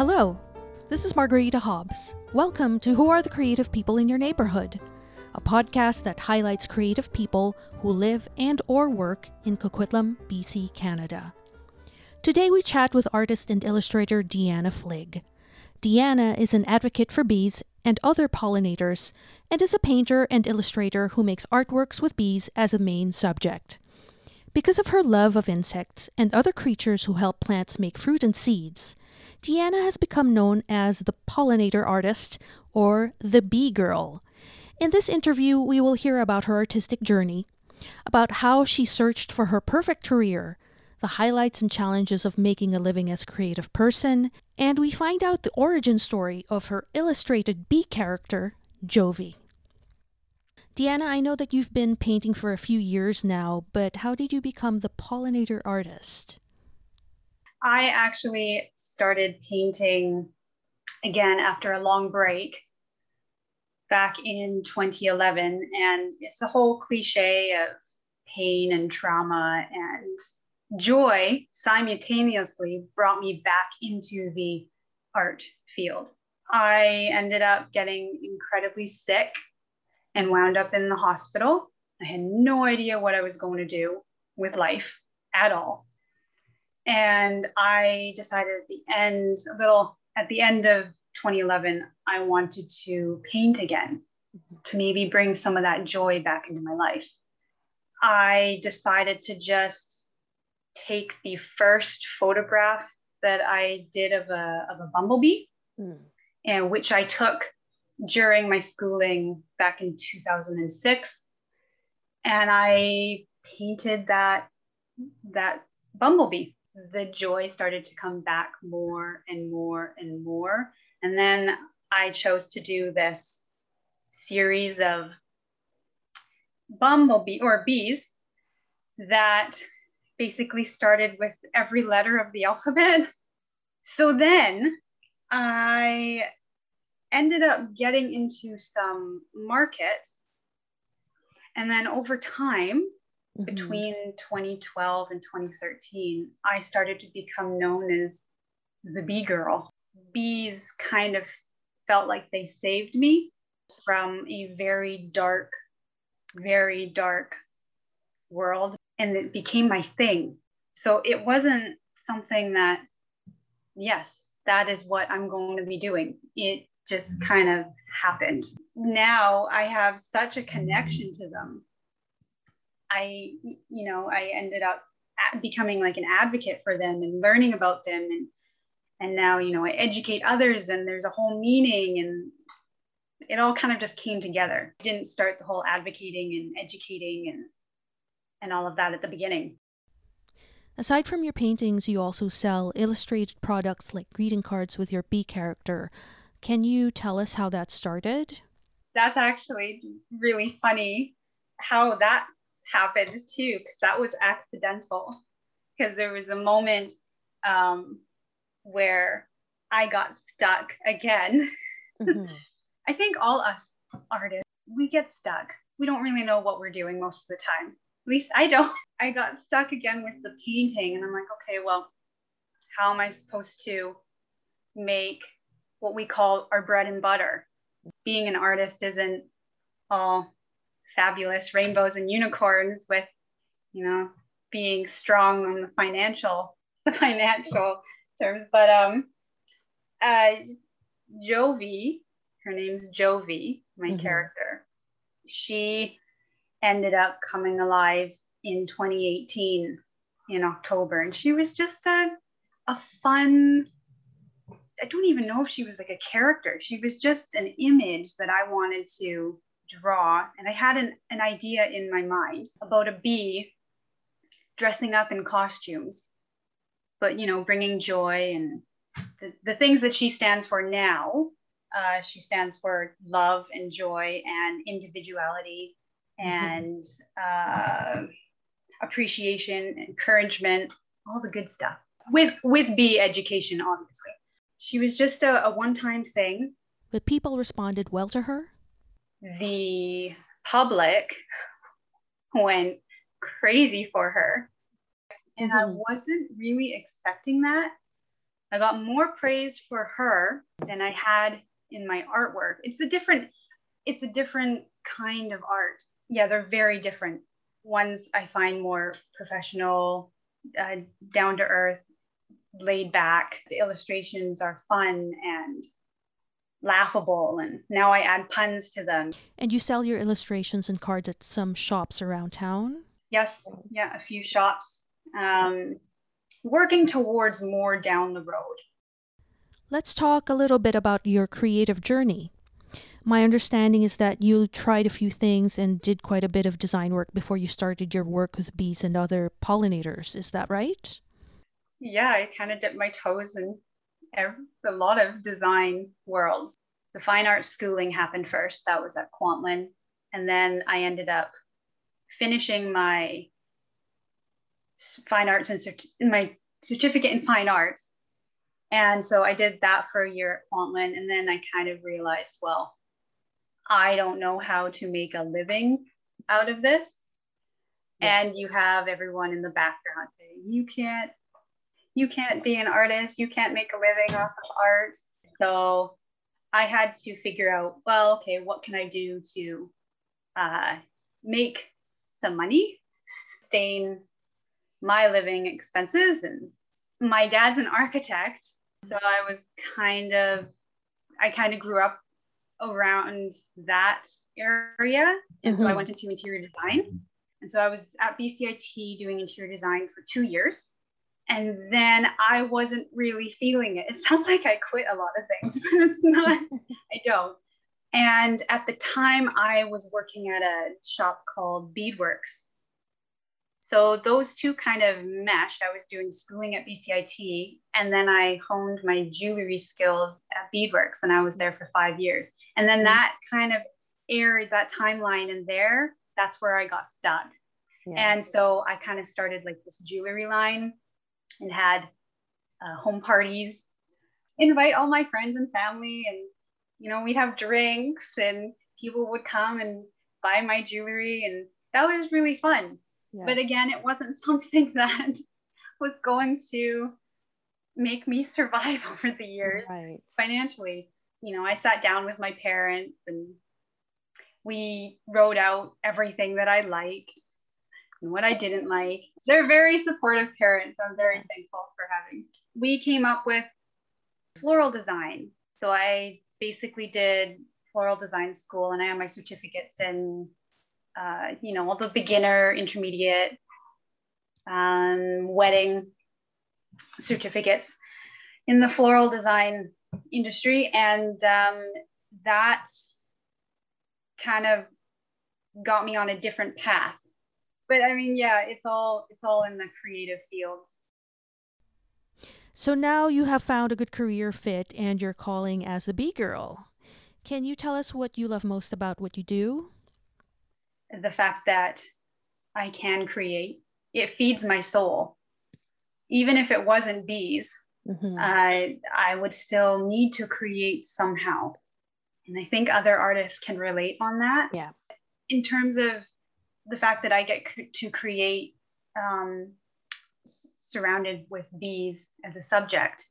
Hello, this is Margarita Hobbs. Welcome to Who Are the Creative People in Your Neighborhood, a podcast that highlights creative people who live and or work in Coquitlam, BC, Canada. Today we chat with artist and illustrator Deanna Fligg. Deanna is an advocate for bees and other pollinators and is a painter and illustrator who makes artworks with bees as a main subject. Because of her love of insects and other creatures who help plants make fruit and seeds, Deanna has become known as the pollinator artist or the bee girl. In this interview, we will hear about her artistic journey, about how she searched for her perfect career, the highlights and challenges of making a living as a creative person, and we find out the origin story of her illustrated bee character, Jovi. Deanna, I know that you've been painting for a few years now, but how did you become the pollinator artist? I actually started painting again after a long break back in 2011. And it's a whole cliche of pain and trauma and joy simultaneously brought me back into the art field. I ended up getting incredibly sick and wound up in the hospital. I had no idea what I was going to do with life at all. And I decided at the end, a little at the end of 2011, I wanted to paint again to maybe bring some of that joy back into my life. I decided to just take the first photograph that I did of a, of a bumblebee, mm. and which I took during my schooling back in 2006. And I painted that, that bumblebee. The joy started to come back more and more and more. And then I chose to do this series of bumblebee or bees that basically started with every letter of the alphabet. So then I ended up getting into some markets. And then over time, mm-hmm. between 2012 and 2013, I started to become known as the bee girl. Bees kind of felt like they saved me from a very dark, very dark world and it became my thing. So it wasn't something that, yes, that is what I'm going to be doing. It just mm-hmm. kind of happened. Now I have such a connection to them. I, you know, I ended up becoming like an advocate for them and learning about them and and now you know i educate others and there's a whole meaning and it all kind of just came together I didn't start the whole advocating and educating and and all of that at the beginning. Aside from your paintings, you also sell illustrated products like greeting cards with your bee character. Can you tell us how that started? That's actually really funny how that happened too, because that was accidental. Because there was a moment um, where I got stuck again. Mm-hmm. I think all us artists, we get stuck. We don't really know what we're doing most of the time At least I don't. I got stuck again with the painting, and I'm like, okay, well, how am I supposed to make what we call our bread and butter? Being an artist isn't all fabulous rainbows and unicorns with, you know, being strong on the financial, the financial terms. But um, uh, Jovi, her name's Jovi, my mm-hmm. character. She ended up coming alive in 2018 in October. And she was just a, a fun, I don't even know if she was like a character. She was just an image that I wanted to draw. And I had an, an idea in my mind about a bee dressing up in costumes, but, you know, bringing joy and the, the things that she stands for now. Uh, she stands for love and joy and individuality Mm-hmm. and uh, appreciation, encouragement, all the good stuff with with bee education, obviously. She was just a, a one-time thing. But people responded well to her. The public went crazy for her, and mm-hmm. I wasn't really expecting that. I got more praise for her than I had in my artwork. It's a different it's a different kind of art. Yeah, they're very different. One's I find more professional, uh, down to earth, laid back. The illustrations are fun and laughable and now I add puns to them. And you sell your illustrations and cards at some shops around town? Yes, yeah, a few shops. Um, working towards more down the road. Let's talk a little bit about your creative journey. My understanding is that you tried a few things and did quite a bit of design work before you started your work with bees and other pollinators. Is that right? Yeah, I kind of dipped my toes in a lot of design worlds. The fine arts schooling happened first. That was at Kwantlen. And then I ended up finishing my fine arts and cert- my certificate in fine arts. And so I did that for a year at Kwantlen. And then I kind of realized, well, I don't know how to make a living out of this. Yeah. And you have everyone in the background saying, you can't you can't be an artist, you can't make a living off of art. So I had to figure out, well, okay, what can I do to uh, make some money, sustain my living expenses? And my dad's an architect. So I was kind of, I kind of grew up around that area. And mm-hmm. so I mm-hmm. went into interior design. And so I was at BCIT doing interior design for two years and then I wasn't really feeling it. It sounds like I quit a lot of things, but it's not, I don't. And at the time, I was working at a shop called Beadworks. So those two kind of meshed. I was doing schooling at BCIT, and then I honed my jewelry skills at Beadworks, and I was there for five years. And then mm-hmm. that kind of aired that timeline, and there, that's where I got stuck. Yeah. And so I kind of started like this jewelry line and had uh, home parties, invite all my friends and family, and you know we'd have drinks, and people would come and buy my jewelry, and that was really fun. Yeah. But again, it wasn't something that was going to make me survive over the years right. financially. You know, I sat down with my parents and we wrote out everything that I liked and what I didn't like. They're very supportive parents. I'm very thankful for having. We came up with floral design. So I basically did floral design school and I have my certificates in, uh, you know, all the beginner, intermediate, um, wedding certificates in the floral design industry. And um, that kind of got me on a different path but I mean, yeah, it's all it's all in the creative fields. So now you have found a good career fit and you're calling as the bee girl. Can you tell us what you love most about what you do? The fact that I can create. It feeds my soul. Even if it wasn't bees, mm-hmm. I I would still need to create somehow. And I think other artists can relate on that. Yeah. In terms of the fact that I get to create um, surrounded with bees as a subject,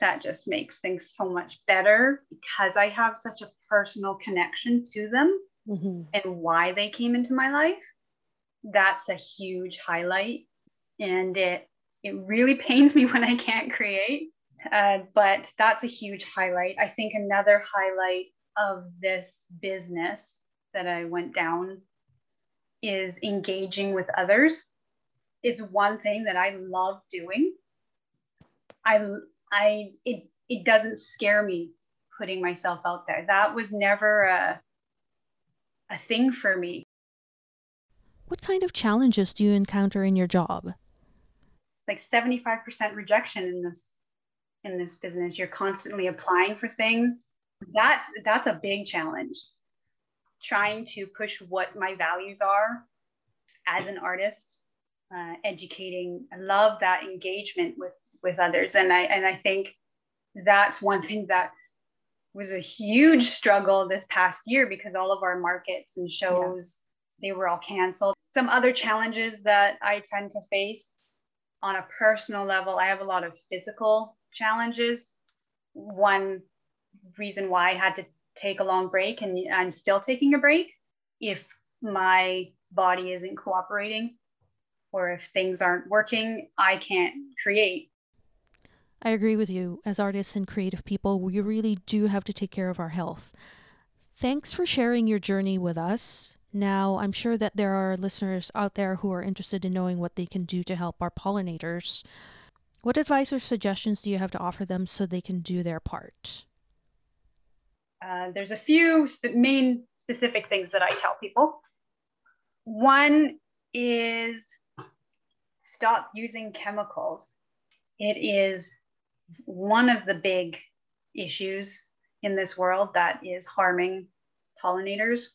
that just makes things so much better because I have such a personal connection to them mm-hmm. and why they came into my life. That's a huge highlight, and it it really pains me when I can't create. Uh, but that's a huge highlight. I think another highlight of this business that I went down is engaging with others. It's one thing that I love doing. I I it it doesn't scare me putting myself out there. That was never a a thing for me. What kind of challenges do you encounter in your job? It's like 75% rejection in this in this business. You're constantly applying for things. That's that's a big challenge trying to push what my values are as an artist, uh, educating. I love that engagement with with others, and I and I think that's one thing that was a huge struggle this past year because all of our markets and shows yeah. they were all canceled. Some other challenges that I tend to face on a personal level, I have a lot of physical challenges. One reason why I had to take a long break, and I'm still taking a break, if my body isn't cooperating or if things aren't working, I can't create. I agree with you. As artists and creative people, we really do have to take care of our health. Thanks for sharing your journey with us. Now, I'm sure that there are listeners out there who are interested in knowing what they can do to help our pollinators. What advice or suggestions do you have to offer them so they can do their part? Uh, there's a few sp- main specific things that I tell people. One is stop using chemicals. It is one of the big issues in this world that is harming pollinators.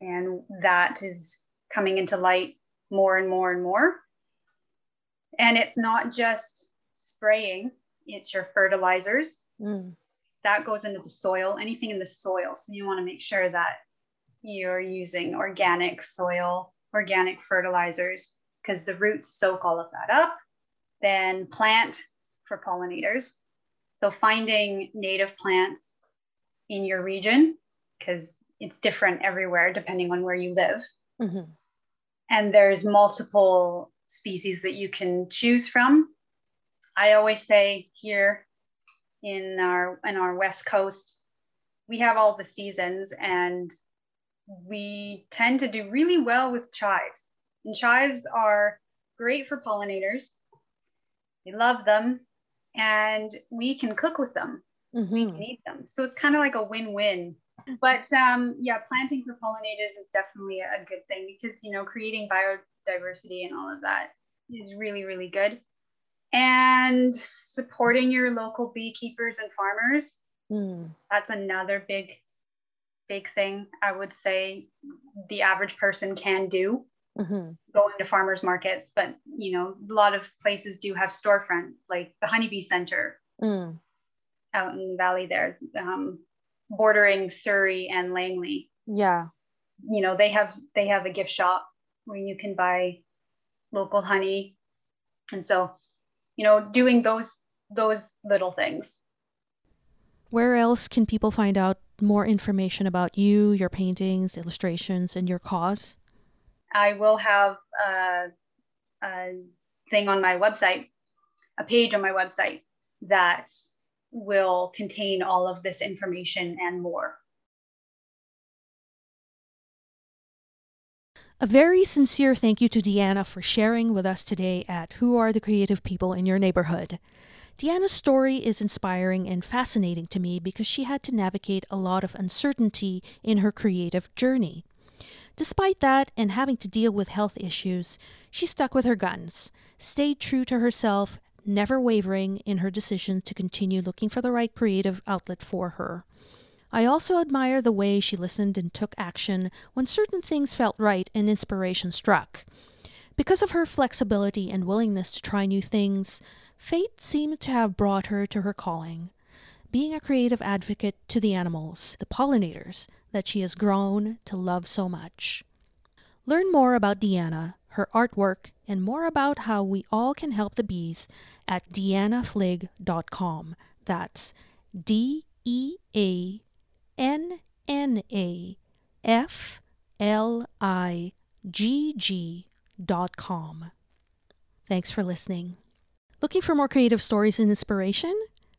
And that is coming into light more and more and more. And it's not just spraying, it's your fertilizers. Mm. That goes into the soil, anything in the soil. So you want to make sure that you're using organic soil, organic fertilizers, because the roots soak all of that up. Then plant for pollinators. So finding native plants in your region, because it's different everywhere depending on where you live. Mm-hmm. And there's multiple species that you can choose from. I always say here in our in our west coast, we have all the seasons and we tend to do really well with chives. And chives are great for pollinators. We love them and we can cook with them. Mm-hmm. We can eat them. So it's kind of like a win-win. But um, yeah, planting for pollinators is definitely a good thing because you know creating biodiversity and all of that is really really good. And supporting your local beekeepers and farmers. Mm. That's another big big thing I would say the average person can do. Mm-hmm. Go into farmers markets, but you know, a lot of places do have storefronts, like the Honeybee Center mm. out in the valley there, um, bordering Surrey and Langley. Yeah, you know, they have they have a gift shop where you can buy local honey, and so, you know, doing those those little things. Where else can people find out more information about you, your paintings, illustrations, and your cause? I will have a, a thing on my website, a page on my website that will contain all of this information and more. A very sincere thank you to Deanna for sharing with us today at Who Are the Creative People in Your Neighborhood. Deanna's story is inspiring and fascinating to me because she had to navigate a lot of uncertainty in her creative journey. Despite that and having to deal with health issues, she stuck with her guns, stayed true to herself, never wavering in her decision to continue looking for the right creative outlet for her. I also admire the way she listened and took action when certain things felt right and inspiration struck. Because of her flexibility and willingness to try new things, fate seemed to have brought her to her calling, being a creative advocate to the animals, the pollinators, that she has grown to love so much. Learn more about Deanna, her artwork, and more about how we all can help the bees at deannafligg.com. That's D E A N N A F L I G G dot com. Thanks for listening. Looking for more creative stories and inspiration?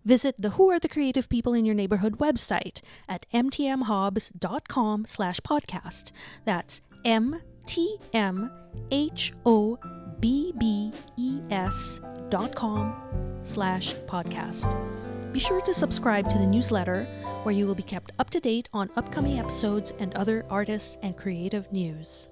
Visit the Who Are the Creative People in Your Neighborhood website at mtmhobbs.com slash podcast. That's M-T-M-H-O-B-B-E-S dot com slash podcast. Be sure to subscribe to the newsletter where you will be kept up to date on upcoming episodes and other artists and creative news.